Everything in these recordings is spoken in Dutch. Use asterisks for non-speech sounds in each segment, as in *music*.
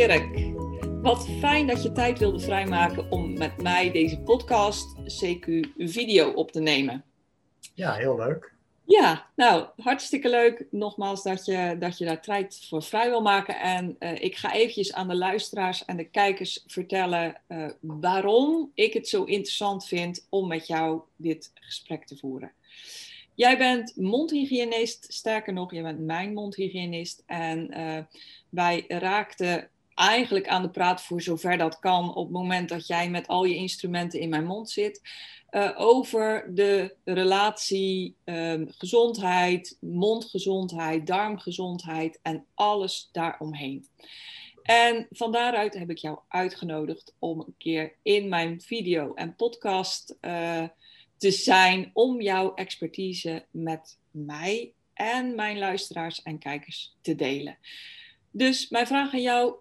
Erik. Wat fijn dat je tijd wilde vrijmaken om met mij deze podcast CQ video op te nemen. Ja, heel leuk. Ja, nou, hartstikke leuk. Nogmaals dat je, dat je daar tijd voor vrij wil maken. En uh, ik ga eventjes aan de luisteraars en de kijkers vertellen uh, waarom ik het zo interessant vind om met jou dit gesprek te voeren. Jij bent mondhygiënist, sterker nog, jij bent mijn mondhygiënist. En uh, wij raakten eigenlijk aan de praat voor zover dat kan op het moment dat jij met al je instrumenten in mijn mond zit. Uh, over de relatie um, gezondheid, mondgezondheid, darmgezondheid en alles daaromheen. En van daaruit heb ik jou uitgenodigd om een keer in mijn video en podcast uh, te zijn om jouw expertise met mij en mijn luisteraars en kijkers te delen. Dus mijn vraag aan jou,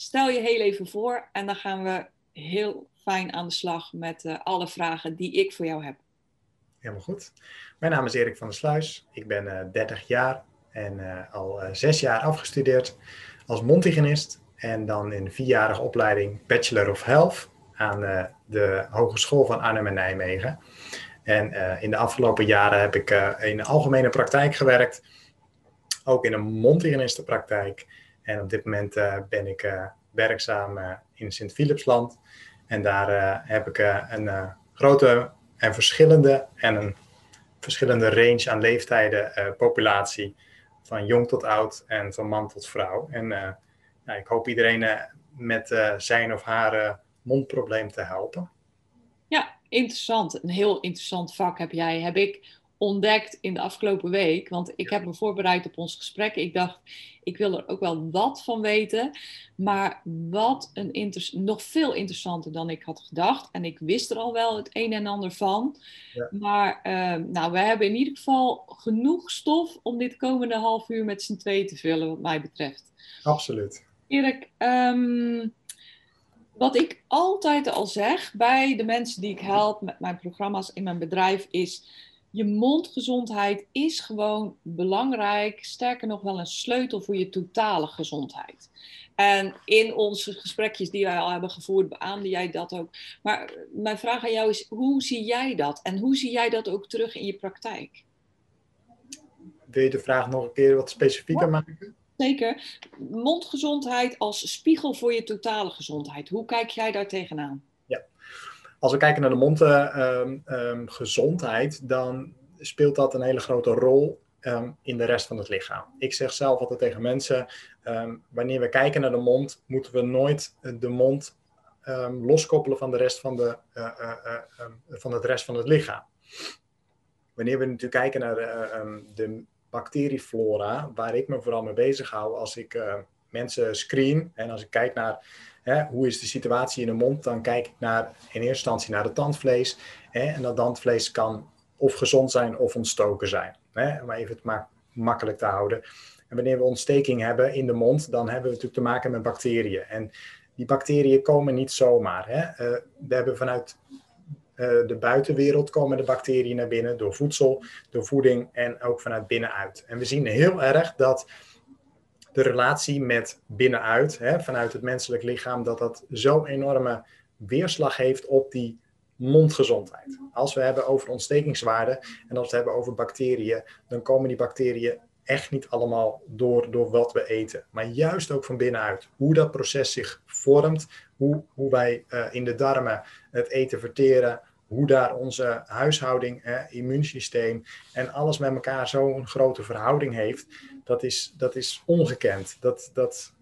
stel je heel even voor en dan gaan we heel fijn aan de slag met uh, alle vragen die ik voor jou heb. Helemaal goed. Mijn naam is Erik van der Sluis. Ik ben uh, 30 jaar en uh, al zes jaar afgestudeerd als mondhygiënist. En dan in vierjarige opleiding Bachelor of Health aan de Hogeschool van Arnhem en Nijmegen. En in de afgelopen jaren heb ik in de algemene praktijk gewerkt, ook in een mondhygiënistenpraktijk. En op dit moment ben ik werkzaam in Sint-Philipsland. En daar heb ik een grote en verschillende en een verschillende range aan leeftijden populatie. Van jong tot oud en van man tot vrouw. En ik hoop iedereen met zijn of haar mondprobleem te helpen. Ja, interessant. Een heel interessant vak heb jij, heb ik ontdekt in de afgelopen week. Want ik heb me voorbereid op ons gesprek. Ik dacht, ik wil er ook wel wat van weten. Maar wat een nog veel interessanter dan ik had gedacht. En ik wist er al wel het een en ander van. Ja. Maar uh, nou, we hebben in ieder geval genoeg stof om dit komende half uur met z'n twee te vullen, wat mij betreft. Absoluut. Erik, um, wat ik altijd al zeg bij de mensen die ik help met mijn programma's in mijn bedrijf is: je mondgezondheid is gewoon belangrijk. Sterker nog wel een sleutel voor je totale gezondheid. En in onze gesprekjes die wij al hebben gevoerd, beaamde jij dat ook. Maar mijn vraag aan jou is: hoe zie jij dat? En hoe zie jij dat ook terug in je praktijk? Wil je de vraag nog een keer wat specifieker ja. maken? Zeker. Mondgezondheid als spiegel voor je totale gezondheid. Hoe kijk jij daar tegenaan? Als we kijken naar de mondgezondheid, um, um, dan speelt dat een hele grote rol um, in de rest van het lichaam. Ik zeg zelf altijd tegen mensen, wanneer we kijken naar de mond, moeten we nooit de mond loskoppelen van de rest van, de, uh, van het rest van het lichaam. Wanneer we natuurlijk kijken naar de bacterieflora, waar ik me vooral mee bezig hou als ik mensen screen. En als ik kijk naar hè, hoe is de situatie in de mond, dan kijk ik naar, in eerste instantie naar het tandvlees. Hè, en dat tandvlees kan of gezond zijn of ontstoken zijn. Hè, om even het maar makkelijk te houden. En wanneer we ontsteking hebben in de mond, dan hebben we natuurlijk te maken met bacteriën. En die bacteriën komen niet zomaar. Hè. Uh, we hebben vanuit uh, de buitenwereld komen de bacteriën naar binnen door voedsel, door voeding en ook vanuit binnenuit. En we zien heel erg dat de relatie met binnenuit, hè, vanuit het menselijk lichaam, dat dat zo'n enorme weerslag heeft op die mondgezondheid. Als we hebben over ontstekingswaarden en als we hebben over bacteriën, dan komen die bacteriën echt niet allemaal door, door wat we eten, maar juist ook van binnenuit. Hoe dat proces zich vormt, hoe, hoe wij uh, in de darmen het eten verteren, hoe daar onze huishouding, immuunsysteem en alles met elkaar zo'n grote verhouding heeft, dat is, dat is ongekend. Dat, dat...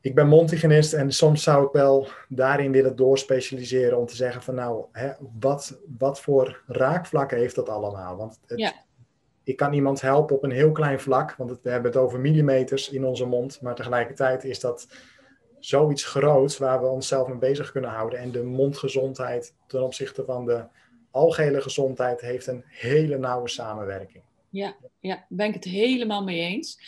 Ik ben mondhygiënist en soms zou ik wel daarin willen doorspecialiseren om te zeggen van nou, hè, wat, wat voor raakvlakken heeft dat allemaal? Want het, ja. ik kan iemand helpen op een heel klein vlak, want we hebben het over millimeters in onze mond, maar tegelijkertijd is dat zoiets groots waar we onszelf mee bezig kunnen houden. En de mondgezondheid ten opzichte van de algehele gezondheid heeft een hele nauwe samenwerking. Ja, ja, ben ik het helemaal mee eens.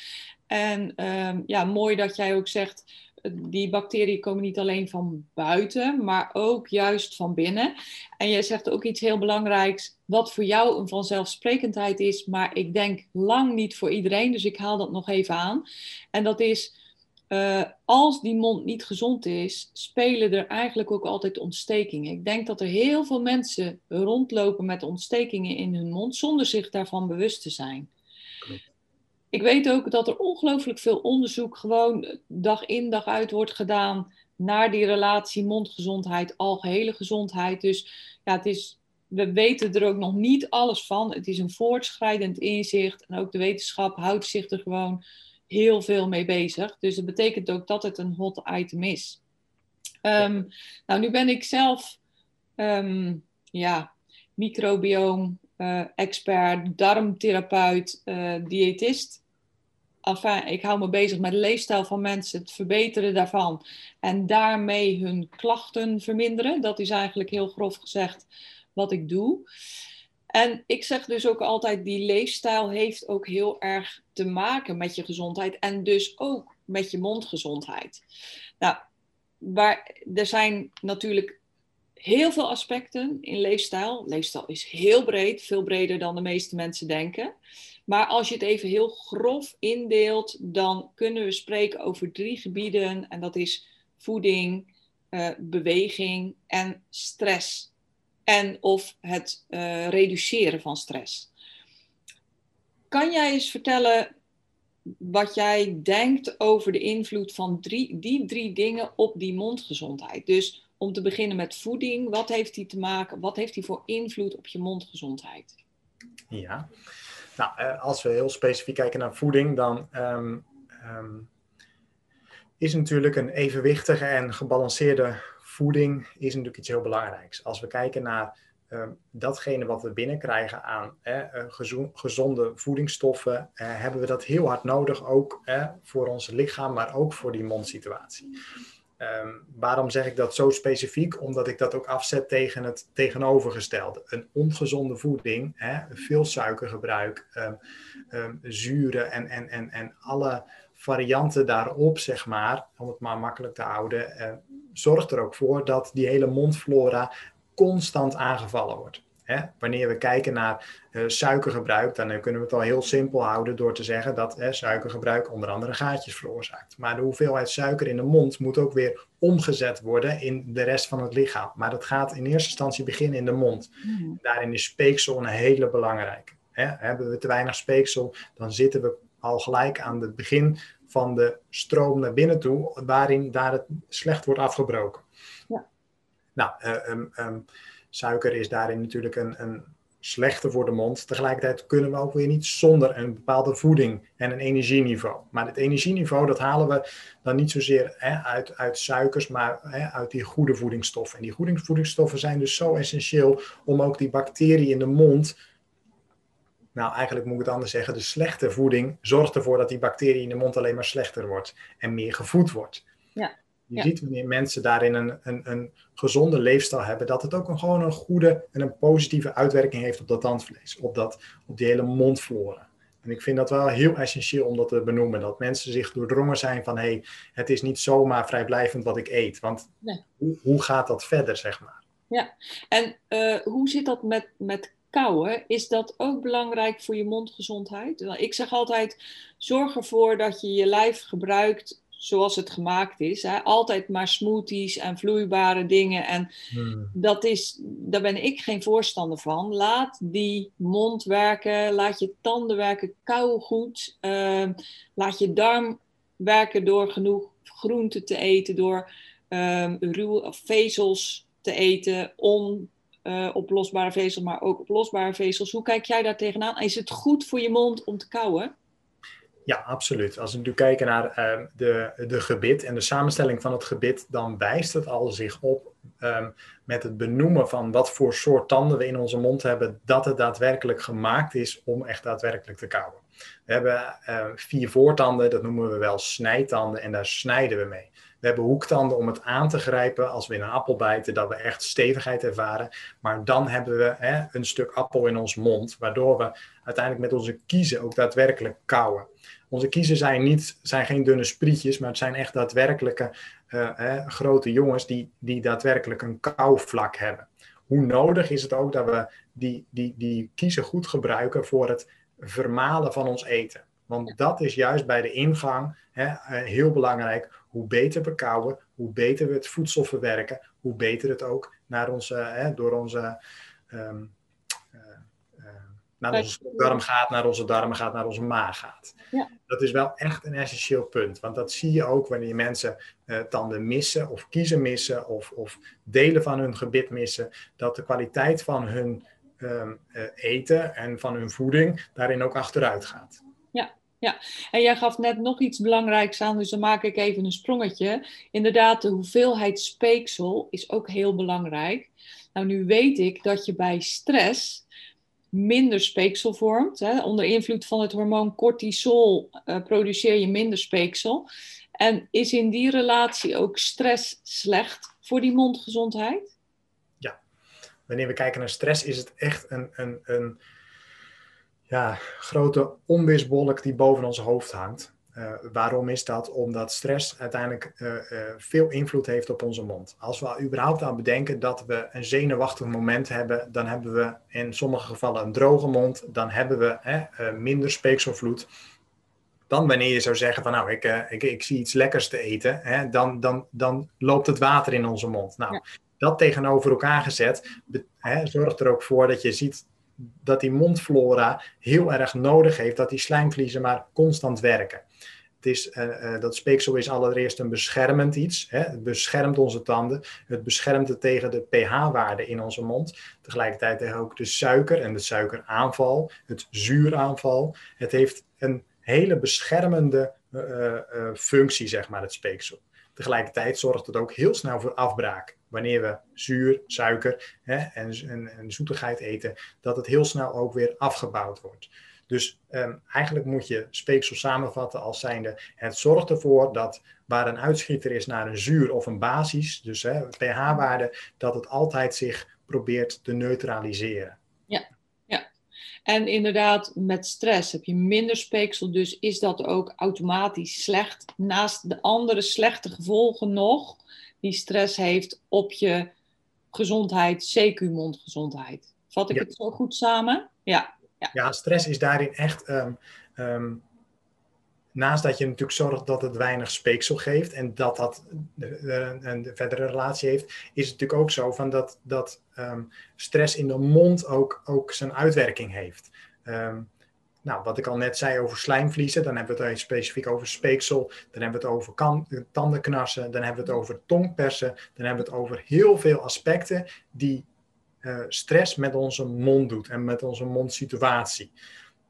En um, ja, mooi dat jij ook zegt, die bacteriën komen niet alleen van buiten, maar ook juist van binnen. En jij zegt ook iets heel belangrijks, wat voor jou een vanzelfsprekendheid is, maar ik denk lang niet voor iedereen, dus ik haal dat nog even aan. En dat is, uh, als die mond niet gezond is, spelen er eigenlijk ook altijd ontstekingen. Ik denk dat er heel veel mensen rondlopen met ontstekingen in hun mond zonder zich daarvan bewust te zijn. Klopt. Ik weet ook dat er ongelooflijk veel onderzoek gewoon dag in dag uit wordt gedaan naar die relatie mondgezondheid, algehele gezondheid. Dus ja, het is, we weten er ook nog niet alles van. Het is een voortschrijdend inzicht en ook de wetenschap houdt zich er gewoon heel veel mee bezig. Dus dat betekent ook dat het een hot item is. Um, nou, nu ben ik zelf um, ja, microbioom uh, expert, darmtherapeut, uh, diëtist. Enfin, ik hou me bezig met de leefstijl van mensen, het verbeteren daarvan en daarmee hun klachten verminderen. Dat is eigenlijk heel grof gezegd wat ik doe. En ik zeg dus ook altijd, die leefstijl heeft ook heel erg te maken met je gezondheid en dus ook met je mondgezondheid. Nou, waar, er zijn natuurlijk heel veel aspecten in leefstijl. Leefstijl is heel breed, veel breder dan de meeste mensen denken. Maar als je het even heel grof indeelt, dan kunnen we spreken over drie gebieden. En dat is voeding, uh, beweging en stress en of het uh, reduceren van stress. Kan jij eens vertellen wat jij denkt over de invloed van drie, die drie dingen op die mondgezondheid? Dus om te beginnen met voeding, wat heeft die te maken, wat heeft die voor invloed op je mondgezondheid? Ja, nou, eh, als we heel specifiek kijken naar voeding, dan um, um, is natuurlijk een evenwichtige en gebalanceerde voeding is natuurlijk iets heel belangrijks. Als we kijken naar uh, datgene wat we binnenkrijgen aan uh, gezonde voedingsstoffen, uh, hebben we dat heel hard nodig, ook voor ons lichaam, maar ook voor die mondsituatie. Um, waarom zeg ik dat zo specifiek? Omdat ik dat ook afzet tegen het tegenovergestelde. Een ongezonde voeding, hè, veel suikergebruik, um, zuren en, en, en, en alle varianten daarop, zeg maar, om het maar makkelijk te houden, uh, zorgt er ook voor dat die hele mondflora constant aangevallen wordt. Hè? Wanneer we kijken naar uh, suikergebruik, dan uh, kunnen we het al heel simpel houden door te zeggen dat suikergebruik onder andere gaatjes veroorzaakt. Maar de hoeveelheid suiker in de mond moet ook weer omgezet worden in de rest van het lichaam. Maar dat gaat in eerste instantie beginnen in de mond. Mm. Daarin is speeksel een hele belangrijke. Hè? Hebben we te weinig speeksel, dan zitten we al gelijk aan het begin van de stroom naar binnen toe, waarin daar het slecht wordt afgebroken. Ja. Nou, uh, um, um, suiker is daarin natuurlijk een, een slechte voor de mond. Tegelijkertijd kunnen we ook weer niet zonder een bepaalde voeding en een energieniveau. Maar het energieniveau, dat halen we dan niet zozeer hè, uit, uit suikers, maar hè, uit die goede voedingsstoffen. En die goede voedingsstoffen zijn dus zo essentieel om ook die bacteriën in de mond nou, eigenlijk moet ik het anders zeggen. De slechte voeding zorgt ervoor dat die bacterie in de mond alleen maar slechter wordt en meer gevoed wordt. Ja. Je ziet wanneer mensen daarin een, een, een gezonde leefstijl hebben, dat het ook een, gewoon een goede en een positieve uitwerking heeft op dat tandvlees, op, dat, op die hele mondflora. En ik vind dat wel heel essentieel om dat te benoemen. Dat mensen zich doordrongen zijn van hé, hey, het is niet zomaar vrijblijvend wat ik eet. Want nee. hoe, hoe gaat dat verder, zeg maar? Ja, en uh, hoe zit dat met, met kauwen, is dat ook belangrijk voor je mondgezondheid? Ik zeg altijd, zorg ervoor dat je je lijf gebruikt zoals het gemaakt is. Hè? Altijd maar smoothies en vloeibare dingen. En hmm. dat is, daar ben ik geen voorstander van. Laat die mond werken, laat je tanden werken, kou goed. Ehm, laat je darm werken door genoeg groente te eten, door um, ruwe vezels te eten, onoplosbare uh, vezels, maar ook oplosbare vezels. Hoe kijk jij daar tegenaan? Is het goed voor je mond om te kauwen? Ja, absoluut. Als we nu kijken naar uh, de, de gebit en de samenstelling van het gebit, dan wijst het al zich op um, met het benoemen van wat voor soort tanden we in onze mond hebben, dat het daadwerkelijk gemaakt is om echt daadwerkelijk te kauwen. We hebben uh, vier voortanden, dat noemen we wel snijtanden en daar snijden we mee. We hebben hoektanden om het aan te grijpen als we in een appel bijten, dat we echt stevigheid ervaren. Maar dan hebben we hè, een stuk appel in ons mond, waardoor we uiteindelijk met onze kiezen ook daadwerkelijk kauwen. Onze kiezen zijn, niet, zijn geen dunne sprietjes, maar het zijn echt daadwerkelijke uh, grote jongens die, die daadwerkelijk een kouvlak hebben. Hoe nodig is het ook dat we die, die, die kiezen goed gebruiken voor het vermalen van ons eten? Want dat is juist bij de ingang hè, eh, heel belangrijk. Hoe beter we kauwen, hoe beter we het voedsel verwerken, hoe beter het ook naar onze, hè, door onze um, naar onze darm gaat, naar onze darmen gaat, naar onze maag gaat. Ja. Dat is wel echt een essentieel punt. Want dat zie je ook wanneer mensen uh, tanden missen of kiezen missen of, of, delen van hun gebit missen. Dat de kwaliteit van hun um, uh, eten en van hun voeding daarin ook achteruit gaat. Ja, en jij gaf net nog iets belangrijks aan, dus dan maak ik even een sprongetje. Inderdaad, de hoeveelheid speeksel is ook heel belangrijk. Nou, nu weet ik dat je bij stress minder speeksel vormt. Hè. Onder invloed van het hormoon cortisol uh, produceer je minder speeksel. En is in die relatie ook stress slecht voor die mondgezondheid? Ja, wanneer we kijken naar stress is het echt een, een, een ja, grote onweerswolk die boven ons hoofd hangt. Uh, waarom is dat? Omdat stress uiteindelijk uh, uh, veel invloed heeft op onze mond. Als we überhaupt aan bedenken dat we een zenuwachtig moment hebben, dan hebben we in sommige gevallen een droge mond, dan hebben we minder speekselvloed. Dan wanneer je zou zeggen van nou, ik, ik, ik zie iets lekkers te eten, hè, dan, dan, dan loopt het water in onze mond. Nou, dat tegenover elkaar gezet hè, zorgt er ook voor dat je ziet dat die mondflora heel erg nodig heeft dat die slijmvliezen maar constant werken. Het is, uh, dat speeksel is allereerst een beschermend iets. Hè? Het beschermt onze tanden. Het beschermt het tegen de pH-waarde in onze mond. Tegelijkertijd tegen ook de suiker en de suikeraanval, het zuuraanval. Het heeft een hele beschermende uh, functie, zeg maar, het speeksel. Tegelijkertijd zorgt het ook heel snel voor afbraak. Wanneer we zuur, suiker hè, en, en, zoetigheid eten, dat het heel snel ook weer afgebouwd wordt. Dus ehm, eigenlijk moet je speeksel samenvatten als zijnde: het zorgt ervoor dat waar een uitschieter is naar een zuur of een basis, dus pH-waarde, dat het altijd zich probeert te neutraliseren. En inderdaad, met stress heb je minder speeksel, dus is dat ook automatisch slecht. Naast de andere slechte gevolgen nog, die stress heeft op je gezondheid, CQ-mondgezondheid. Vat ik het zo goed samen? Ja. Ja. ja, stress is daarin echt. Um, um, naast dat je natuurlijk zorgt dat het weinig speeksel geeft en dat dat een, een verdere relatie heeft, is het natuurlijk ook zo van dat, dat um, stress in de mond ook, ook zijn uitwerking heeft. nou, wat ik al net zei over slijmvliezen, dan hebben we het specifiek over speeksel, dan hebben we het over kan, tandenknarsen, dan hebben we het over tongpersen, dan hebben we het over heel veel aspecten die stress met onze mond doet en met onze mondsituatie.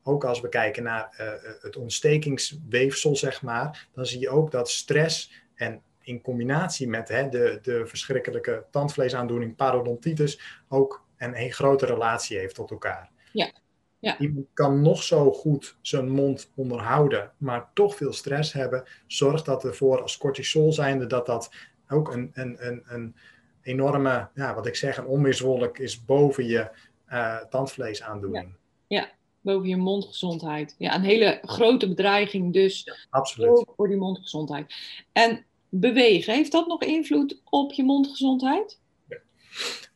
Ook als we kijken naar uh, het ontstekingsweefsel, zeg maar, dan zie je ook dat stress en in combinatie met hè, de, de verschrikkelijke tandvleesaandoening parodontitis ook een, een grote relatie heeft tot elkaar. Ja. Ja. Iemand kan nog zo goed zijn mond onderhouden, maar toch veel stress hebben. Zorgt dat ervoor als cortisol zijnde dat dat ook een, een, een, een enorme, ja, wat ik zeg, een onweerswolk is boven je uh, tandvleesaandoening. Ja. ja. Boven je mondgezondheid. Ja, een hele grote bedreiging dus ja, absoluut. voor die mondgezondheid. En bewegen, heeft dat nog invloed op je mondgezondheid?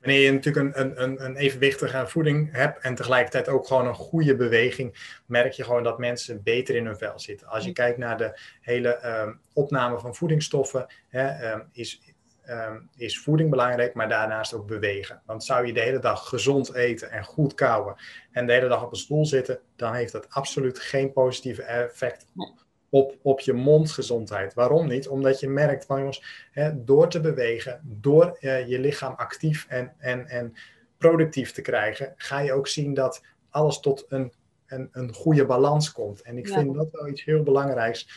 Wanneer je natuurlijk een, een, een evenwichtige voeding hebt en tegelijkertijd ook gewoon een goede beweging, merk je gewoon dat mensen beter in hun vel zitten. Als je kijkt naar de hele ehm, opname van voedingsstoffen, hè, ehm, is, ehm, is voeding belangrijk, maar daarnaast ook bewegen. Want zou je de hele dag gezond eten en goed kouwen en de hele dag op een stoel zitten, dan heeft dat absoluut geen positieve effect op, op je mondgezondheid. Waarom niet? Omdat je merkt van jongens, hè, door te bewegen, door uh, je lichaam actief en, en, en productief te krijgen, ga je ook zien dat alles tot een, een, een goede balans komt. En ik vind dat wel iets heel belangrijks.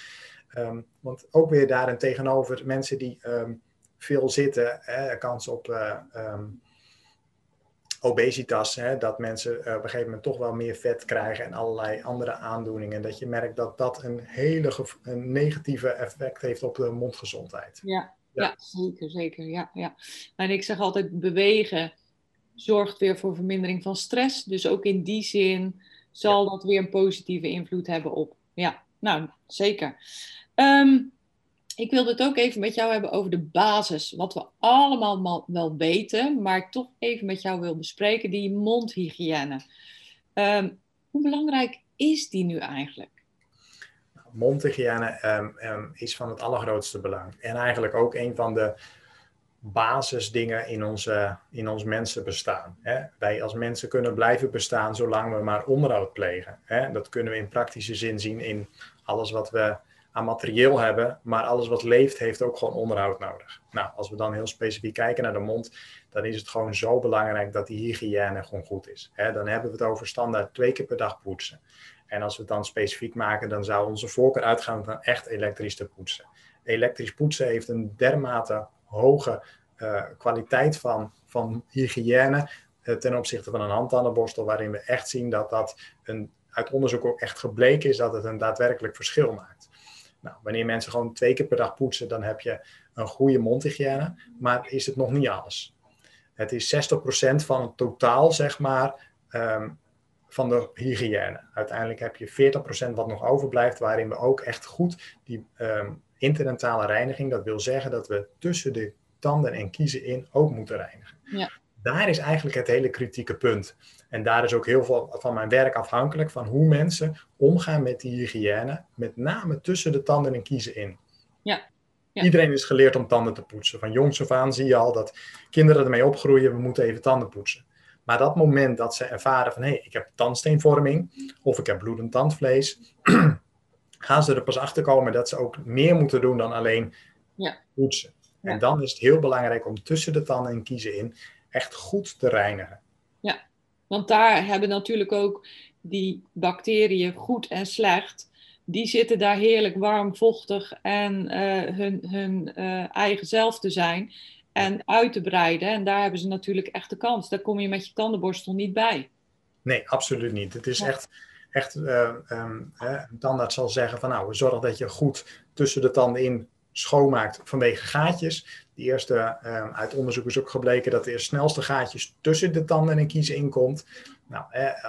Um, want ook weer daarin tegenover mensen die um, veel zitten, hè, kans op uh, um, obesitas, hè, dat mensen uh, op een gegeven moment toch wel meer vet krijgen en allerlei andere aandoeningen. Dat je merkt dat dat een hele een negatieve effect heeft op de mondgezondheid. Ja, ja. ja. zeker, zeker. Ja, ja. En ik zeg altijd, bewegen zorgt weer voor vermindering van stress. Dus ook in die zin zal dat weer een positieve invloed hebben op. Ja, nou, zeker. Um, ik wilde het ook even met jou hebben over de basis. Wat we allemaal wel weten, maar toch even met jou wil bespreken, die mondhygiëne. Um, hoe belangrijk is die nu eigenlijk? Mondhygiëne um, um, is van het allergrootste belang. En eigenlijk ook een van de basisdingen in, onze, in ons mensenbestaan. Hè? Wij als mensen kunnen blijven bestaan zolang we maar onderhoud plegen. Hè? Dat kunnen we in praktische zin zien in alles wat we aan materieel hebben, maar alles wat leeft heeft ook gewoon onderhoud nodig. Nou, als we dan heel specifiek kijken naar de mond, dan is het gewoon zo belangrijk dat die hygiëne gewoon goed is. Dan hebben we het over standaard twee keer per dag poetsen. En als we het dan specifiek maken, dan zou onze voorkeur uitgaan van echt elektrisch te poetsen. Elektrisch poetsen heeft een dermate hoge uh, kwaliteit van, van hygiëne uh, ten opzichte van een handtandenborstel, waarin we echt zien dat dat een, uit onderzoek ook echt gebleken is dat het een daadwerkelijk verschil maakt. Nou, wanneer mensen gewoon twee keer per dag poetsen, dan heb je een goede mondhygiëne, maar is het nog niet alles. Het is 60% van het totaal, zeg maar, um, van de hygiëne. Uiteindelijk heb je 40% wat nog overblijft, waarin we ook echt goed die um, interdentale reiniging, dat wil zeggen dat we tussen de tanden en kiezen in ook moeten reinigen. Ja. Daar is eigenlijk het hele kritieke punt. En daar is ook heel veel van mijn werk afhankelijk van hoe mensen omgaan met die hygiëne, met name tussen de tanden en kiezen in. Ja. ja. Iedereen is geleerd om tanden te poetsen. Van jongs af aan zie je al dat kinderen ermee opgroeien, we moeten even tanden poetsen. Maar dat moment dat ze ervaren van hé, hey, ik heb tandsteenvorming of ik heb bloedend tandvlees, *clears throat* gaan ze er pas achter komen dat ze ook meer moeten doen dan alleen ja. poetsen. En dan is het heel belangrijk om tussen de tanden en kiezen in echt goed te reinigen. Want daar hebben natuurlijk ook die bacteriën goed en slecht. Die zitten daar heerlijk warm, vochtig en uh, hun, hun uh, eigen zelf te zijn en uit te breiden. En daar hebben ze natuurlijk echt de kans. Daar kom je met je tandenborstel niet bij. Nee, absoluut niet. Het is echt, echt uh, um, een tandarts zal zeggen van nou, zorg dat je goed tussen de tanden in schoonmaakt vanwege gaatjes. De eerste, uh, uit onderzoek is ook gebleken dat de snelste gaatjes tussen de tanden en kiezen inkomt. Nou,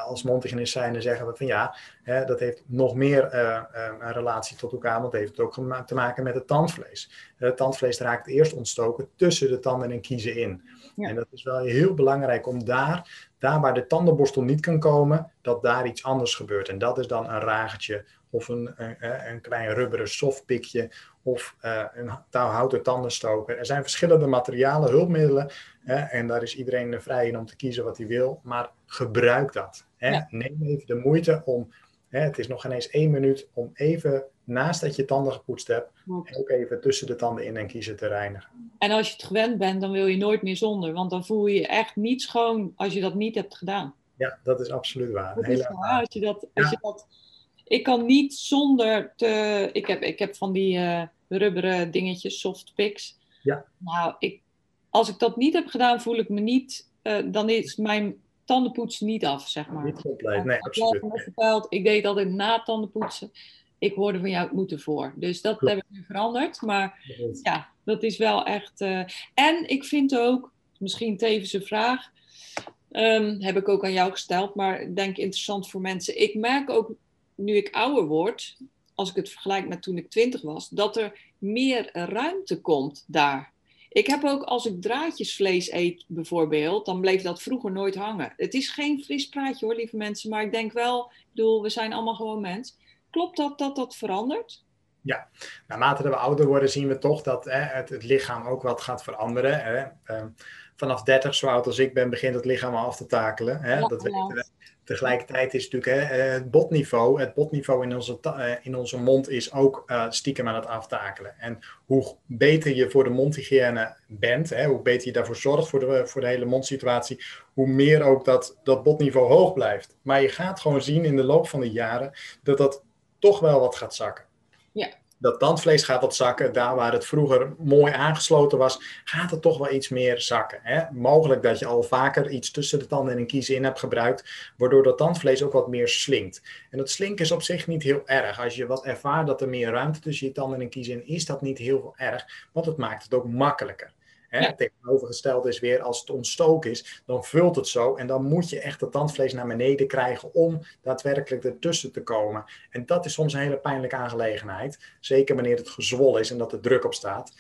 als mondhygiënist zijn, zeggen we van ja, dat heeft nog meer uh, een relatie tot elkaar, want het heeft ook te maken met het tandvlees. Het tandvlees raakt eerst ontstoken tussen de tanden en kiezen in. En dat is wel heel belangrijk om daar, daar waar de tandenborstel niet kan komen, dat daar iets anders gebeurt. En dat is dan een ragertje of een, een, een klein rubberen softpikje of uh, een touwhouten tandenstoker. Er zijn verschillende materialen, hulpmiddelen. Hè, en daar is iedereen vrij in om te kiezen wat hij wil. Maar gebruik dat. Hè. Neem even de moeite om, hè, het is nog geen eens één minuut, om even naast dat je tanden gepoetst hebt, ook even tussen de tanden in en kiezen te reinigen. En als je het gewend bent, dan wil je nooit meer zonder. Want dan voel je je echt niet schoon als je dat niet hebt gedaan. Ja, dat is absoluut waar. Dat is waar. Als je dat, als je dat, ik kan niet zonder te. Ik heb, ik heb van die. Uh, rubberen dingetjes, soft picks. Ja. Nou, ik, als ik dat niet heb gedaan, voel ik me niet, uh, dan is mijn tandenpoetsen niet af, zeg maar. Niet compleet, nee, absoluut. Ik deed altijd na tandenpoetsen. Ik hoorde van jou, het moet ervoor. Dus dat heb ik nu veranderd. Maar ja, dat is wel echt... Uh, en ik vind ook, misschien tevens een vraag... Um, heb ik ook aan jou gesteld, maar ik denk interessant voor mensen. Ik merk ook, nu ik ouder word, als ik het vergelijk met toen ik twintig was, dat er meer ruimte komt daar. Ik heb ook als ik draadjesvlees eet bijvoorbeeld, dan bleef dat vroeger nooit hangen. Het is geen fris praatje hoor, lieve mensen, maar ik denk wel, ik bedoel, we zijn allemaal gewoon mens. Klopt dat dat dat verandert? Ja, naarmate we ouder worden zien we toch dat hè, het, het, lichaam ook wat gaat veranderen. Hè. Ehm, vanaf 30, zo oud als ik ben, begint het lichaam al af te takelen. Hè. dat weten we. Tegelijkertijd is natuurlijk hè, het botniveau, het botniveau in onze, eh, in onze mond is ook uh, stiekem aan het aftakelen. En hoe beter je voor de mondhygiëne bent, hè, hoe beter je daarvoor zorgt voor de, voor de hele mondsituatie, hoe meer ook dat, dat botniveau hoog blijft. Maar je gaat gewoon zien in de loop van de jaren dat dat toch wel wat gaat zakken. Ja. Dat tandvlees gaat wat zakken. Daar waar het vroeger mooi aangesloten was, gaat het toch wel iets meer zakken. Hè? Mogelijk dat je al vaker iets tussen de tanden en een kies in hebt gebruikt, waardoor dat tandvlees ook wat meer slinkt. En dat slinken is op zich niet heel erg. Als je wat ervaart dat er meer ruimte tussen je tanden en een kies in, is dat niet heel erg, want het maakt het ook makkelijker. Hè? Ja. Tegenovergesteld is weer, als het ontstoken is, dan vult het zo. En dan moet je echt het tandvlees naar beneden krijgen om daadwerkelijk ertussen te komen. En dat is soms een hele pijnlijke aangelegenheid. Zeker wanneer het gezwollen is en dat er druk op staat.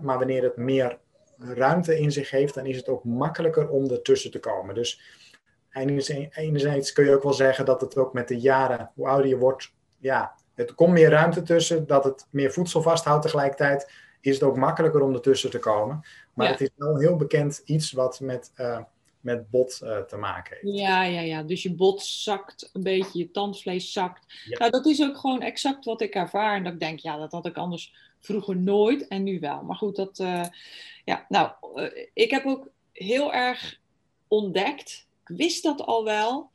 Maar wanneer het meer ruimte in zich heeft, dan is het ook makkelijker om ertussen te komen. Dus enerzijds kun je ook wel zeggen dat het ook met de jaren, hoe ouder je wordt, ja, het komt meer ruimte tussen, dat het meer voedsel vasthoudt tegelijkertijd is het ook makkelijker om ertussen te komen. Maar het is wel heel bekend iets wat met, uh, met bot uh, te maken heeft. Ja, ja, ja. Dus je bot zakt een beetje, je tandvlees zakt. Ja. Nou, dat is ook gewoon exact wat ik ervaar. En dat ik denk, ja, dat had ik anders vroeger nooit en nu wel. Maar goed, dat, uh, ja, nou, ik heb ook heel erg ontdekt, ik wist dat al wel.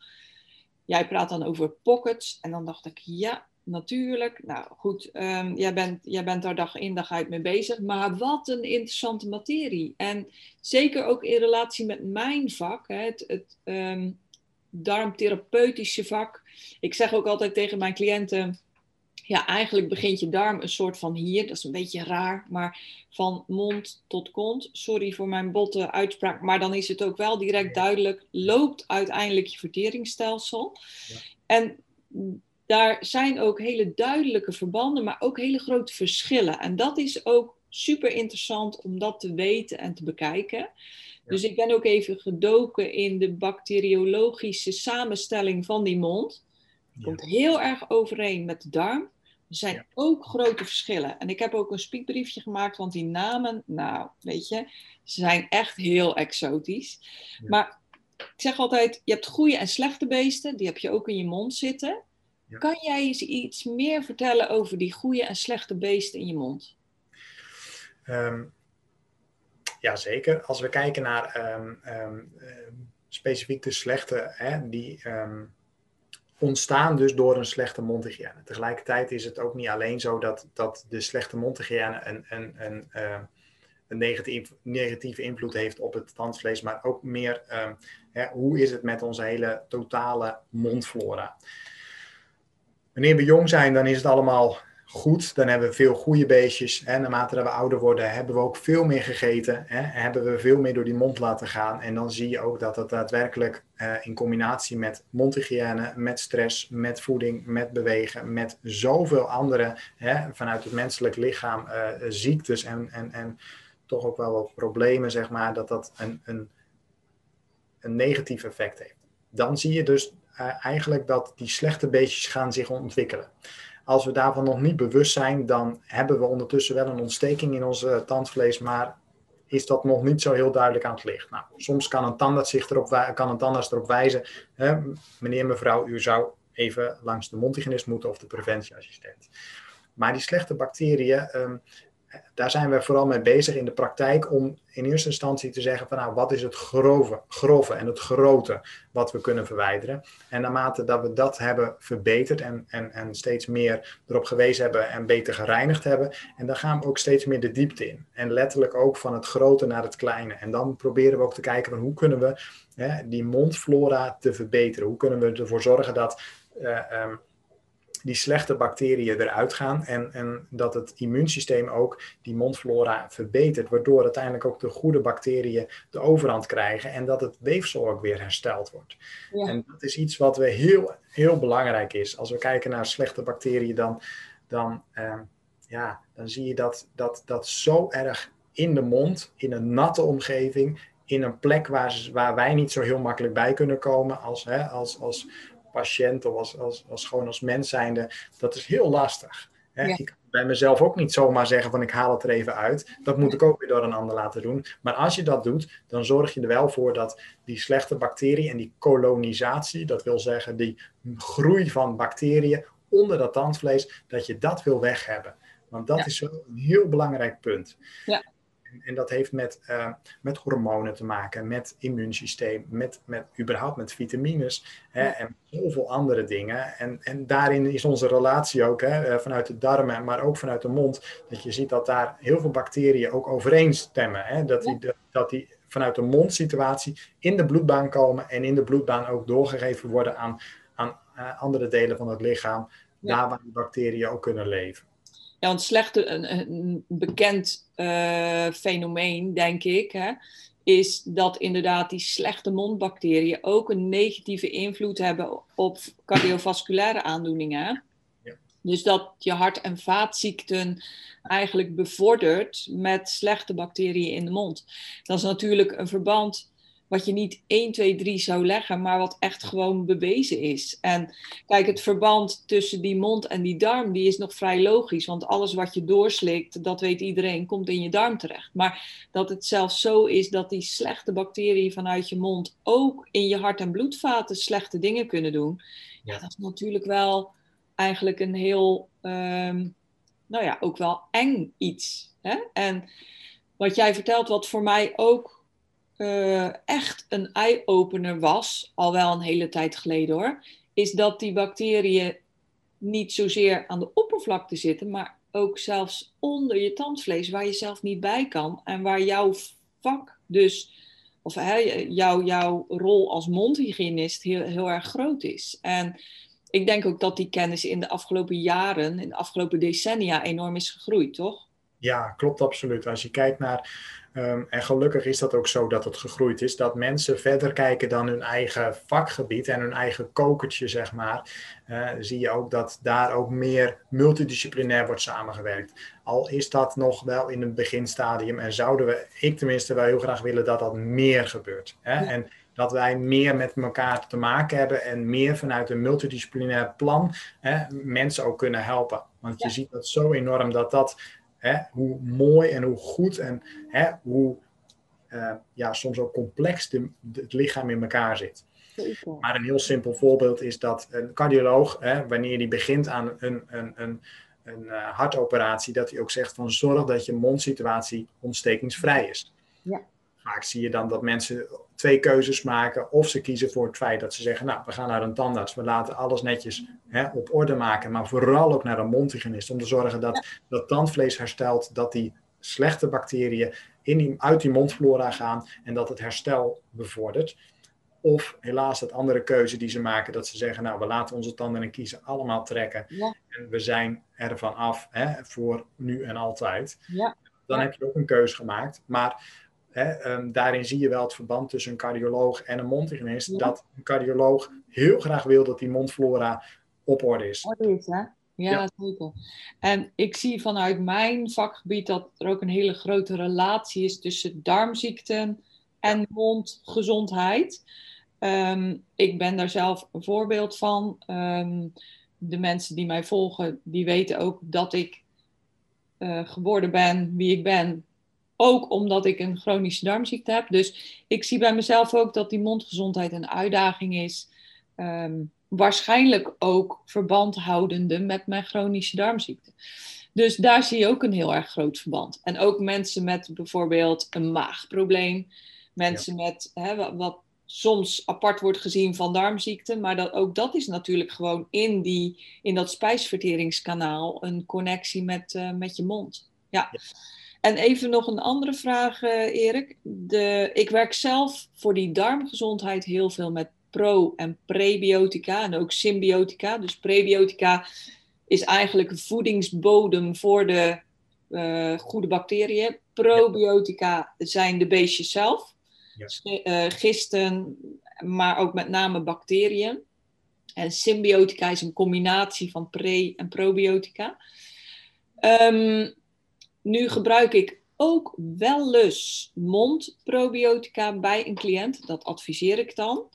Jij praat dan over pockets en dan dacht ik, ja, natuurlijk. Nou goed, um, jij, bent, jij bent daar dag in dag uit mee bezig. Maar wat een interessante materie. En zeker ook in relatie met mijn vak, hè, het, het um, darmtherapeutische vak. Ik zeg ook altijd tegen mijn cliënten. Ja, eigenlijk begint je darm een soort van hier, dat is een beetje raar, maar van mond tot kont. Sorry voor mijn botte uitspraak, maar dan is het ook wel direct duidelijk, loopt uiteindelijk je verteringsstelsel. Ja. En daar zijn ook hele duidelijke verbanden, maar ook hele grote verschillen. En dat is ook super interessant om dat te weten en te bekijken. Dus ik ben ook even gedoken in de bacteriologische samenstelling van die mond. Het komt heel erg overeen met de darm. Er zijn ja. ook grote verschillen. En ik heb ook een spiekbriefje gemaakt, want die namen, nou, weet je, ze zijn echt heel exotisch. Maar ik zeg altijd, je hebt goede en slechte beesten, die heb je ook in je mond zitten. Ja. Kan jij eens iets meer vertellen over die goede en slechte beesten in je mond? Um, ja, zeker. Als we kijken naar um, um, specifiek de slechte, hè, die ontstaan dus door een slechte mondhygiëne. Tegelijkertijd is het ook niet alleen zo dat, dat de slechte mondhygiëne een, een, een, een negatief, negatieve invloed heeft op het tandvlees, maar ook meer hè, hoe is het met onze hele totale mondflora. Wanneer we jong zijn, dan is het allemaal goed. Dan hebben we veel goede beestjes. En naarmate we ouder worden, hebben we ook veel meer gegeten. Hè? Hebben we veel meer door die mond laten gaan. En dan zie je ook dat dat daadwerkelijk uh, in combinatie met mondhygiëne, met stress, met voeding, met bewegen, met zoveel andere hè, vanuit het menselijk lichaam uh, ziektes en, en, en toch ook wel wat problemen, zeg maar, dat dat een, een, een negatief effect heeft. Dan zie je dus eigenlijk dat die slechte beestjes gaan zich ontwikkelen. Als we daarvan nog niet bewust zijn, dan hebben we ondertussen wel een ontsteking in onze tandvlees, maar is dat nog niet zo heel duidelijk aan het licht. Nou, soms kan een tandarts, zich erop, kan een tandarts erop wijzen, hè, meneer, mevrouw, u zou even langs de mondhygiënist moeten of de preventieassistent. Maar die slechte bacteriën, um, daar zijn we vooral mee bezig in de praktijk om in eerste instantie te zeggen van nou wat is het grove, grove en het grote wat we kunnen verwijderen. En naarmate dat we dat hebben verbeterd en, en, en steeds meer erop gewezen hebben en beter gereinigd hebben. En dan gaan we ook steeds meer de diepte in. En letterlijk ook van het grote naar het kleine. En dan proberen we ook te kijken van hoe kunnen we hè, die mondflora te verbeteren. Hoe kunnen we ervoor zorgen dat... Uh, um, die slechte bacteriën eruit gaan en, en dat het immuunsysteem ook die mondflora verbetert, waardoor uiteindelijk ook de goede bacteriën de overhand krijgen en dat het weefsel ook weer hersteld wordt. Ja. En dat is iets wat we heel, heel belangrijk is. Als we kijken naar slechte bacteriën, dan, dan, uh, ja, dan zie je dat, dat dat zo erg in de mond, in een natte omgeving, in een plek waar, waar wij niet zo heel makkelijk bij kunnen komen als, hè, als, als patiënt of als, als, als gewoon als mens zijnde. Dat is heel lastig. Hè? Ik kan bij mezelf ook niet zomaar zeggen van ik haal het er even uit. Dat moet ik ook weer door een ander laten doen. Maar als je dat doet, dan zorg je er wel voor dat die slechte bacteriën en die kolonisatie, dat wil zeggen die groei van bacteriën onder dat tandvlees, dat je dat wil weg hebben. Want dat is een heel belangrijk punt. Ja. En, dat heeft met, uh, met hormonen te maken, met immuunsysteem, met, met überhaupt met vitamines hè, en zoveel andere dingen. En, en daarin is onze relatie ook hè, eh, vanuit de darmen, maar ook vanuit de mond, dat je ziet dat daar heel veel bacteriën ook overeenstemmen. Hè, dat, die, dat die vanuit de mondsituatie in de bloedbaan komen en in de bloedbaan ook doorgegeven worden aan, aan uh, andere delen van het lichaam, daar waar die bacteriën ook kunnen leven. Ja, want slechte, een, een bekend uh, fenomeen, denk ik, hè, is dat inderdaad die slechte mondbacteriën ook een negatieve invloed hebben op cardiovasculaire aandoeningen. Ja. Dus dat je hart- en vaatziekten eigenlijk bevordert met slechte bacteriën in de mond. Dat is natuurlijk een verband wat je niet 1, 2, 3 zou leggen, maar wat echt gewoon bewezen is. En kijk, het verband tussen die mond en die darm, die is nog vrij logisch. Want alles wat je doorslikt, dat weet iedereen, komt in je darm terecht. Maar dat het zelfs zo is dat die slechte bacteriën vanuit je mond ook in je hart- en bloedvaten slechte dingen kunnen doen. Ja, dat is natuurlijk wel eigenlijk een heel, um, nou ja, ook wel eng iets. Hè? En wat jij vertelt, wat voor mij ook uh, echt een eye-opener was, al wel een hele tijd geleden hoor, is dat die bacteriën niet zozeer aan de oppervlakte zitten, maar ook zelfs onder je tandvlees, waar je zelf niet bij kan en waar jouw vak dus, of hè, jouw, jouw rol als mondhygiënist heel, heel erg groot is. En ik denk ook dat die kennis in de afgelopen jaren, in de afgelopen decennia enorm is gegroeid, toch? Ja, klopt absoluut. Als je kijkt naar Um, en gelukkig is dat ook zo dat het gegroeid is, dat mensen verder kijken dan hun eigen vakgebied en hun eigen kokertje, zeg maar. Uh, zie je ook dat daar ook meer multidisciplinair wordt samengewerkt. Al is dat nog wel in het beginstadium en zouden we, ik tenminste, wel heel graag willen dat dat meer gebeurt. Hè? En dat wij meer met elkaar te maken hebben en meer vanuit een multidisciplinair plan hè, mensen ook kunnen helpen. Want je ziet dat zo enorm dat dat Hè, hoe mooi en hoe goed en hè, hoe uh, ja, soms ook complex de, het lichaam in elkaar zit. Maar een heel simpel voorbeeld is dat een cardioloog, hè, wanneer die begint aan een, een, een, een uh, hartoperatie, dat hij ook zegt van zorg dat je mondsituatie ontstekingsvrij is. Ja. Vaak zie je dan dat mensen twee keuzes maken. Of ze kiezen voor het feit dat ze zeggen, nou, we gaan naar een tandarts. We laten alles netjes hè, op orde maken. Maar vooral ook naar een mondhygiënist. Om te zorgen dat dat tandvlees herstelt. Dat die slechte bacteriën in die, uit die mondflora gaan. En dat het herstel bevordert. Of helaas het andere keuze die ze maken, dat ze zeggen, nou, we laten onze tanden en kiezen allemaal trekken. En we zijn ervan af hè, voor nu en altijd. Ja. Dan heb je ook een keuze gemaakt. Maar Hè, um, daarin zie je wel het verband tussen een cardioloog en een mondhygiënist. Dat een cardioloog heel graag wil dat die mondflora op orde is. Orde is, hè? Ja, ja, zeker. En ik zie vanuit mijn vakgebied dat er ook een hele grote relatie is tussen darmziekten en mondgezondheid. Um, ik ben daar zelf een voorbeeld van. Um, de mensen die mij volgen, die weten ook dat ik uh, geworden ben wie ik ben ook omdat ik een chronische darmziekte heb. Dus ik zie bij mezelf ook dat die mondgezondheid een uitdaging is. Um, waarschijnlijk ook verband houdende met mijn chronische darmziekte. Dus daar zie je ook een heel erg groot verband. En ook mensen met bijvoorbeeld een maagprobleem. Mensen met hè, wat soms apart wordt gezien van darmziekte. Maar dat, ook dat is natuurlijk gewoon in, die, in dat spijsverteringskanaal een connectie met, uh, met je mond. ja. ja. En even nog een andere vraag, uh, Erik. De, ik werk zelf voor die darmgezondheid heel veel met pro- en prebiotica en ook symbiotica. Dus prebiotica is eigenlijk een voedingsbodem voor de uh, goede bacteriën. Probiotica zijn de beestjes zelf, ja. uh, gisten, maar ook met name bacteriën. En symbiotica is een combinatie van pre- en probiotica. Um, nu gebruik ik ook wel eens mondprobiotica bij een cliënt. Dat adviseer ik dan.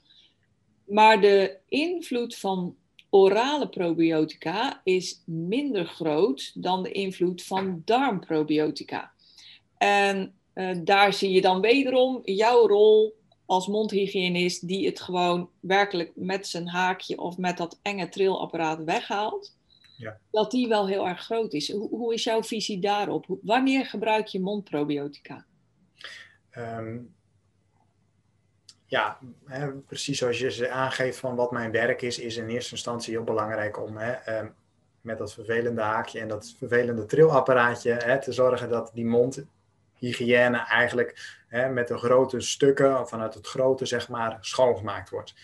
Maar de invloed van orale probiotica is minder groot dan de invloed van darmprobiotica. En uh, daar zie je dan wederom jouw rol als mondhygiënist die het gewoon werkelijk met zijn haakje of met dat enge trillapparaat weghaalt. Ja. Dat die wel heel erg groot is. Hoe, hoe is jouw visie daarop? Wanneer gebruik je mondprobiotica? Um, ja, hè, precies zoals je ze aangeeft van wat mijn werk is, is in eerste instantie heel belangrijk om hè, um, met dat vervelende haakje en dat vervelende trillapparaatje hè, te zorgen dat die mondhygiëne eigenlijk hè, met de grote stukken, vanuit het grote zeg maar, schoongemaakt wordt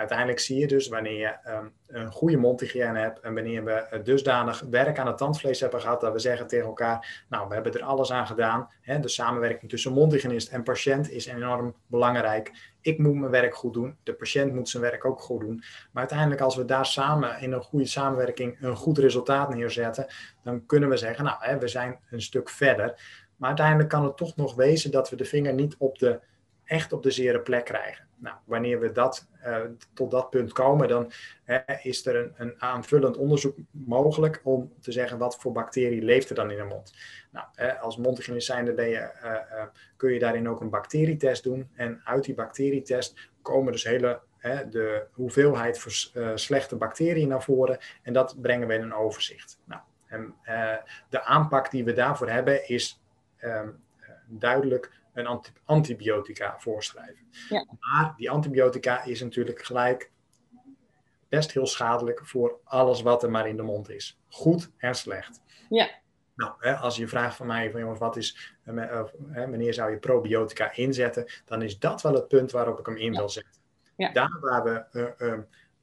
uiteindelijk zie je dus wanneer je ehm, een goede mondhygiëne hebt en wanneer we dusdanig werk aan het tandvlees hebben gehad dat we zeggen tegen elkaar, nou we hebben er alles aan gedaan. Hè, de samenwerking tussen mondhygiënist en patiënt is enorm belangrijk. Ik moet mijn werk goed doen, de patiënt moet zijn werk ook goed doen. Maar uiteindelijk als we daar samen in een goede samenwerking een goed resultaat neerzetten, dan kunnen we zeggen, nou hè, we zijn een stuk verder. Maar uiteindelijk kan het toch nog wezen dat we de vinger niet op de, echt op de zere plek krijgen. Nou, wanneer we dat, uh, tot dat punt komen, dan is er een, een, aanvullend onderzoek mogelijk om te zeggen wat voor bacterie leeft er dan in de mond. Nou, als mondhygiënist zijnde ben je, uh, kun je daarin ook een bacterietest doen. En uit die bacterietest komen dus hele, de hoeveelheid slechte bacteriën naar voren. En dat brengen we in een overzicht. Nou, en, de aanpak die we daarvoor hebben is ehm, duidelijk een antibiotica voorschrijven. Ja. Maar die antibiotica is natuurlijk gelijk best heel schadelijk voor alles wat er maar in de mond is. Goed en slecht. Ja. Nou, hè, als je vraagt van mij, van, jongens, wat is, uh, wanneer zou je probiotica inzetten, dan is dat wel het punt waarop ik hem in wil zetten. Ja. Daar waar we uh,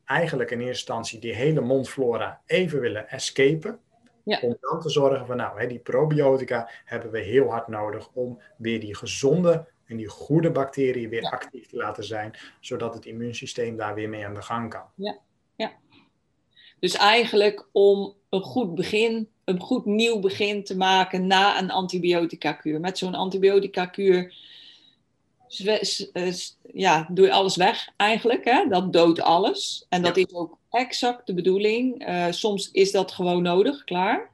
eigenlijk in eerste instantie die hele mondflora even willen escapen, ja. Om dan te zorgen van, nou, hè, die probiotica hebben we heel hard nodig om weer die gezonde en die goede bacteriën weer actief te laten zijn, zodat het immuunsysteem daar weer mee aan de gang kan. Ja, ja. Dus eigenlijk om een goed begin, een goed nieuw begin te maken na een antibiotica-kuur. Met zo'n antibiotica-kuur ja, doe je alles weg eigenlijk. Hè? Dat doodt alles. En dat is ook exact de bedoeling. Uh, soms is dat gewoon nodig, klaar.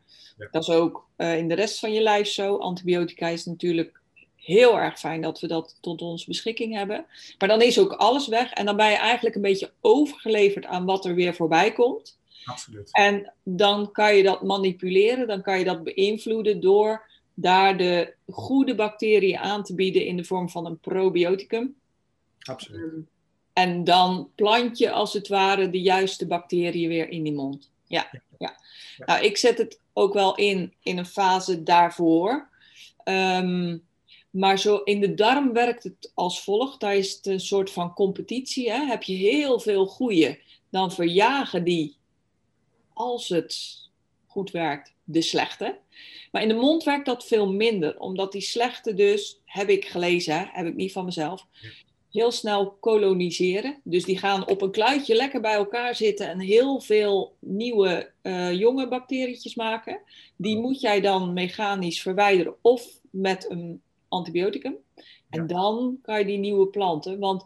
Dat is ook uh, in de rest van je lijf zo. Antibiotica is natuurlijk heel erg fijn dat we dat tot onze beschikking hebben. Maar dan is ook alles weg. En dan ben je eigenlijk een beetje overgeleverd aan wat er weer voorbij komt. Absoluut. En dan kan je dat manipuleren, dan kan je dat beïnvloeden door daar de goede bacteriën aan te bieden in de vorm van een probioticum. Absoluut. Ehm, en dan plant je als het ware de juiste bacteriën weer in die mond. Ja, ja. Nou, ik zet het ook wel in in een fase daarvoor. Um, maar zo in de darm werkt het als volgt. Daar is het een soort van competitie. Hè? Heb je heel veel goede, dan verjagen die, als het goed werkt, de slechte. Maar in de mond werkt dat veel minder, omdat die slechte dus, heb ik gelezen, heb ik niet van mezelf, heel snel koloniseren. Dus die gaan op een kluitje lekker bij elkaar zitten en heel veel nieuwe uh, jonge bacterietjes maken. Die moet jij dan mechanisch verwijderen of met een antibioticum. En dan kan je die nieuwe planten. Want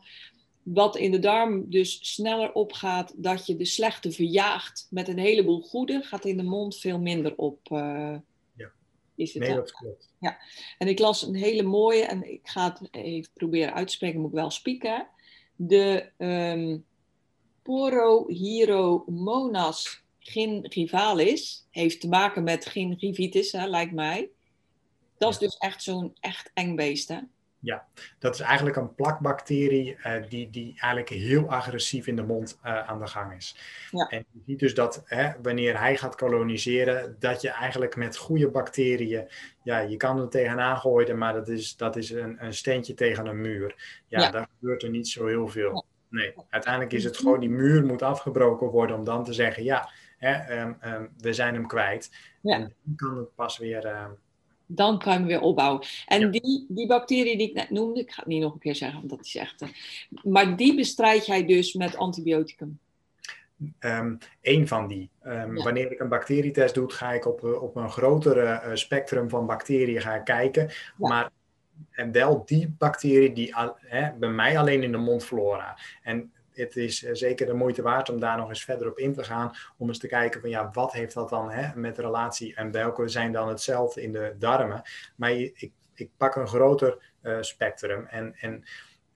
wat in de darm dus sneller opgaat, dat je de slechte verjaagt met een heleboel goede, gaat in de mond veel minder op. Uh, ja. Is het nee, dat klopt. Ja, en ik las een hele mooie, en ik ga het even proberen uit te spreken, moet ik wel spieken. De um, Porohieromonas gingivalis heeft te maken met gingivitis, hè, lijkt mij. Dat is dus echt zo'n echt eng beest, hè? Ja, dat is eigenlijk een plakbacterie uh, die, die eigenlijk heel agressief in de mond uh, aan de gang is. Ja. En je ziet dus dat hè, wanneer hij gaat koloniseren, dat je eigenlijk met goede bacteriën, ja, je kan er tegenaan gooien, maar dat is, dat is een, een steentje tegen een muur. Ja, ja. daar gebeurt er niet zo heel veel. Nee, uiteindelijk is het gewoon, die muur moet afgebroken worden om dan te zeggen, ja, hè, um, um, we zijn hem kwijt. Ja. En dan kan het pas weer... Uh, dan kan je hem weer opbouwen. En die, die bacterie die ik net noemde, ik ga het niet nog een keer zeggen, want dat is echt. Maar die bestrijd jij dus met antibioticum? um, één van die. Ehm, wanneer ik een bacterietest doe, ga ik op, op een grotere spectrum van bacteriën gaan kijken. Maar en wel die bacterie die hè, bij mij alleen in de mondflora. En het is eh, zeker de moeite waard om daar nog eens verder op in te gaan. Om eens te kijken van ja, wat heeft dat dan hè, met relatie en welke zijn dan hetzelfde in de darmen. Maar ik, ik pak een groter uh, spectrum. En, en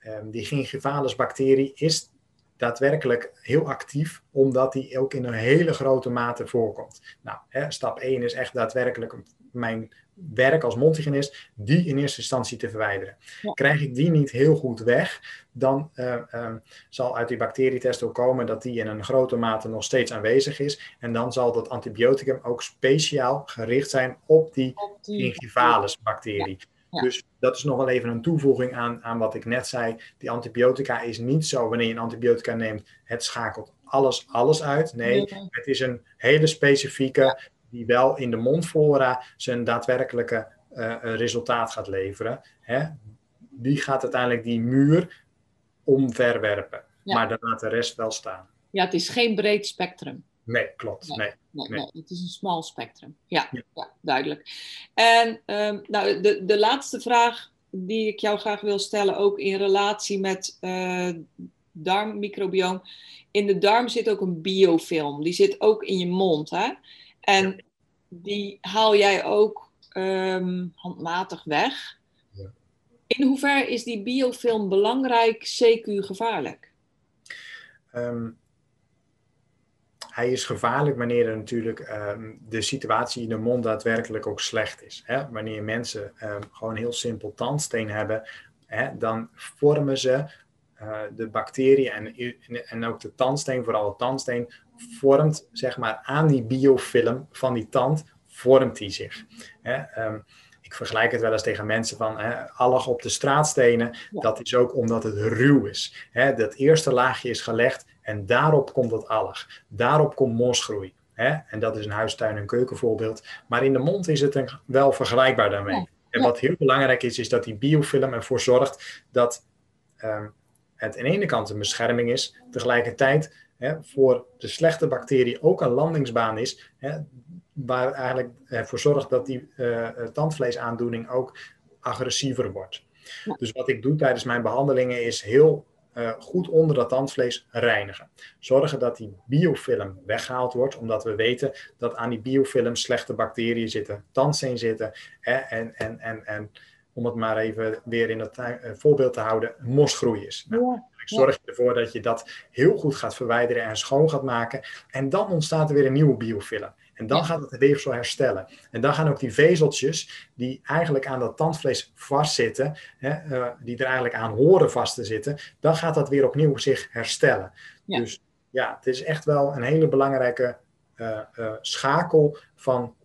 um, die gingivalis bacterie is daadwerkelijk heel actief, omdat die ook in een hele grote mate voorkomt. Nou, hè, stap 1 is echt daadwerkelijk mijn werk als mondhygiënist, die in eerste instantie te verwijderen. Krijg ik die niet heel goed weg, dan uh, um, zal uit die bacterietest ook komen dat die in een grote mate nog steeds aanwezig is. En dan zal dat antibioticum ook speciaal gericht zijn op die, gingivalis bacterie. Dus dat is nog wel even een toevoeging aan, aan wat ik net zei. Die antibiotica is niet zo, wanneer je een antibiotica neemt, het schakelt alles, alles uit. Nee, het is een hele specifieke die wel in de mondflora zijn daadwerkelijke uh, resultaat gaat leveren. Hè? Die gaat uiteindelijk die muur omverwerpen. Maar dan laat de rest wel staan. Ja, het is geen breed spectrum. Nee, klopt. Nee, nee, nee, het is een smal spectrum. Ja, ja. duidelijk. En um, nou, de, de laatste vraag die ik jou graag wil stellen, ook in relatie met uh, darmmicrobioom. In de darm zit ook een biofilm. Die zit ook in je mond. Hè? En die haal jij ook ehm, handmatig weg. Ja. In hoeverre is die biofilm belangrijk, CQ gevaarlijk? Ehm, hij is gevaarlijk wanneer er natuurlijk um, de situatie in de mond daadwerkelijk ook slecht is. Hè? Wanneer mensen gewoon heel simpel tandsteen hebben, hè, dan vormen ze uh, de bacteriën en, en ook de tandsteen, vooral de tandsteen, vormt zeg maar aan die biofilm van die tand, vormt die zich. Hè? Um, ik vergelijk het wel eens tegen mensen van hè, allig op de straatstenen. Dat is ook omdat het ruw is. Hè? Dat eerste laagje is gelegd en daarop komt het allig. Daarop komt mosgroei. Hè? En dat is een huistuin- en keukenvoorbeeld. Maar in de mond is het een, wel vergelijkbaar daarmee. En wat heel belangrijk is, is dat die biofilm ervoor zorgt dat um, het aan de ene kant een bescherming is, tegelijkertijd hè, voor de slechte bacterie ook een landingsbaan is, hè, waar eigenlijk ervoor zorgt dat die uh, tandvleesaandoening ook agressiever wordt. Dus wat ik doe tijdens mijn behandelingen is heel uh, goed onder dat tandvlees reinigen. Zorgen dat die biofilm weggehaald wordt, omdat we weten dat aan die biofilm slechte bacteriën zitten, tandsteen zitten hè, en, en, en, en om het maar even weer in het voorbeeld te houden, mosgroei is. Nou, Zorg je ervoor dat je dat heel goed gaat verwijderen en schoon gaat maken. En dan ontstaat er weer een nieuwe biofilm. En dan gaat het weefsel herstellen. En dan gaan ook die vezeltjes die eigenlijk aan dat tandvlees vastzitten, hè, uh, die er eigenlijk aan horen vast te zitten, dan gaat dat weer opnieuw zich herstellen. Dus ja, het is echt wel een hele belangrijke uh, uh, schakel van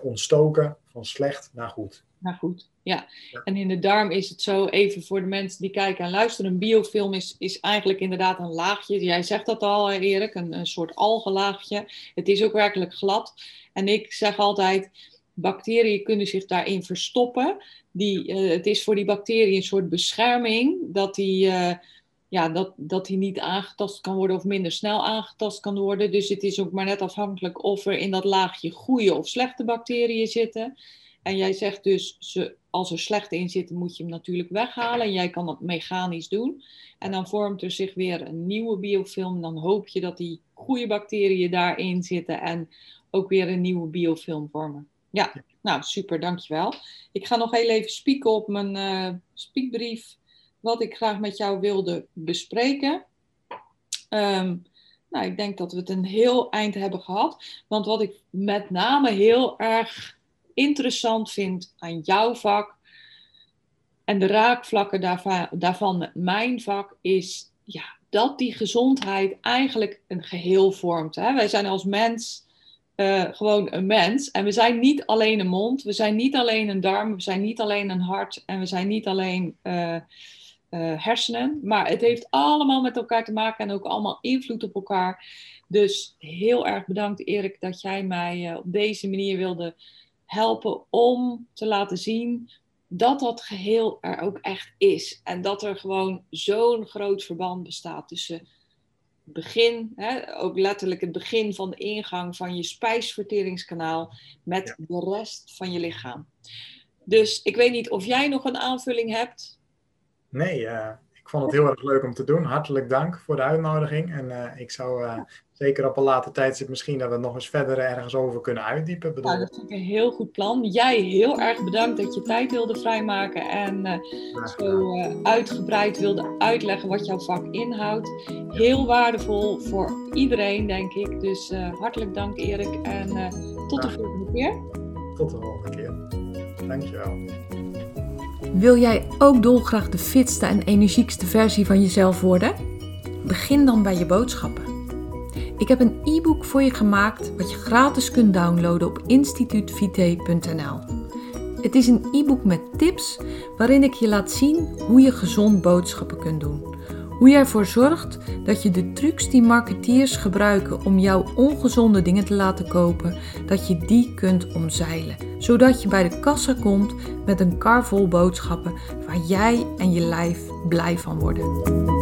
ontstoken, van slecht naar goed. Naar goed. Ja. en in de darm is het zo, even voor de mensen die kijken en luisteren, een biofilm is, is eigenlijk inderdaad een laagje. Jij zegt dat al, Erik, een, een soort algenlaagje. Het is ook werkelijk glad. En ik zeg altijd, bacteriën kunnen zich daarin verstoppen. Die, uh, het is voor die bacteriën een soort bescherming, dat die, uh, ja, dat, dat die niet aangetast kan worden of minder snel aangetast kan worden. Dus het is ook maar net afhankelijk of er in dat laagje goede of slechte bacteriën zitten. En jij zegt dus, ze, als er slecht in zitten, moet je hem natuurlijk weghalen. En jij kan dat mechanisch doen. En dan vormt er zich weer een nieuwe biofilm. Dan hoop je dat die goede bacteriën daarin zitten en ook weer een nieuwe biofilm vormen. Ja, nou super, dankjewel. Ik ga nog heel even spieken op mijn uh, spiekbrief. Wat ik graag met jou wilde bespreken. Um, nou, ik denk dat we het een heel eind hebben gehad. Want wat ik met name heel erg interessant vind aan jouw vak en de raakvlakken daarvan, daarvan mijn vak is ja, dat die gezondheid eigenlijk een geheel vormt. Hè? Wij zijn als mens uh, gewoon een mens en we zijn niet alleen een mond, we zijn niet alleen een darm, we zijn niet alleen een hart en we zijn niet alleen uh, hersenen, maar het heeft allemaal met elkaar te maken en ook allemaal invloed op elkaar. Dus heel erg bedankt Erik dat jij mij op deze manier wilde helpen om te laten zien dat dat geheel er ook echt is. En dat er gewoon zo'n groot verband bestaat tussen begin, hè, ook letterlijk het begin van de ingang van je spijsverteringskanaal met de rest van je lichaam. Dus ik weet niet of jij nog een aanvulling hebt. Nee, uh, ik vond het heel erg leuk om te doen. Hartelijk dank voor de uitnodiging. En uh, ik zou uh, zeker op een later tijdstip misschien dat we nog eens verder ergens over kunnen uitdiepen. Bedoel. Ja, dat vind ik een heel goed plan. Jij heel erg bedankt dat je tijd wilde vrijmaken en uh, zo uitgebreid wilde uitleggen wat jouw vak inhoudt. Heel waardevol voor iedereen, denk ik. Dus hartelijk dank Erik en tot de volgende keer. Tot de volgende keer. Dankjewel. Wil jij ook dolgraag de fitste en energiekste versie van jezelf worden? Begin dan bij je boodschappen. Ik heb een e-book voor je gemaakt wat je gratis kunt downloaden op instituutvite.nl. Het is een e-book met tips waarin ik je laat zien hoe je gezond boodschappen kunt doen. Hoe je ervoor zorgt dat je de trucs die marketeers gebruiken om jouw ongezonde dingen te laten kopen, dat je die kunt omzeilen. Zodat je bij de kassa komt met een kar vol boodschappen waar jij en je lijf blij van worden.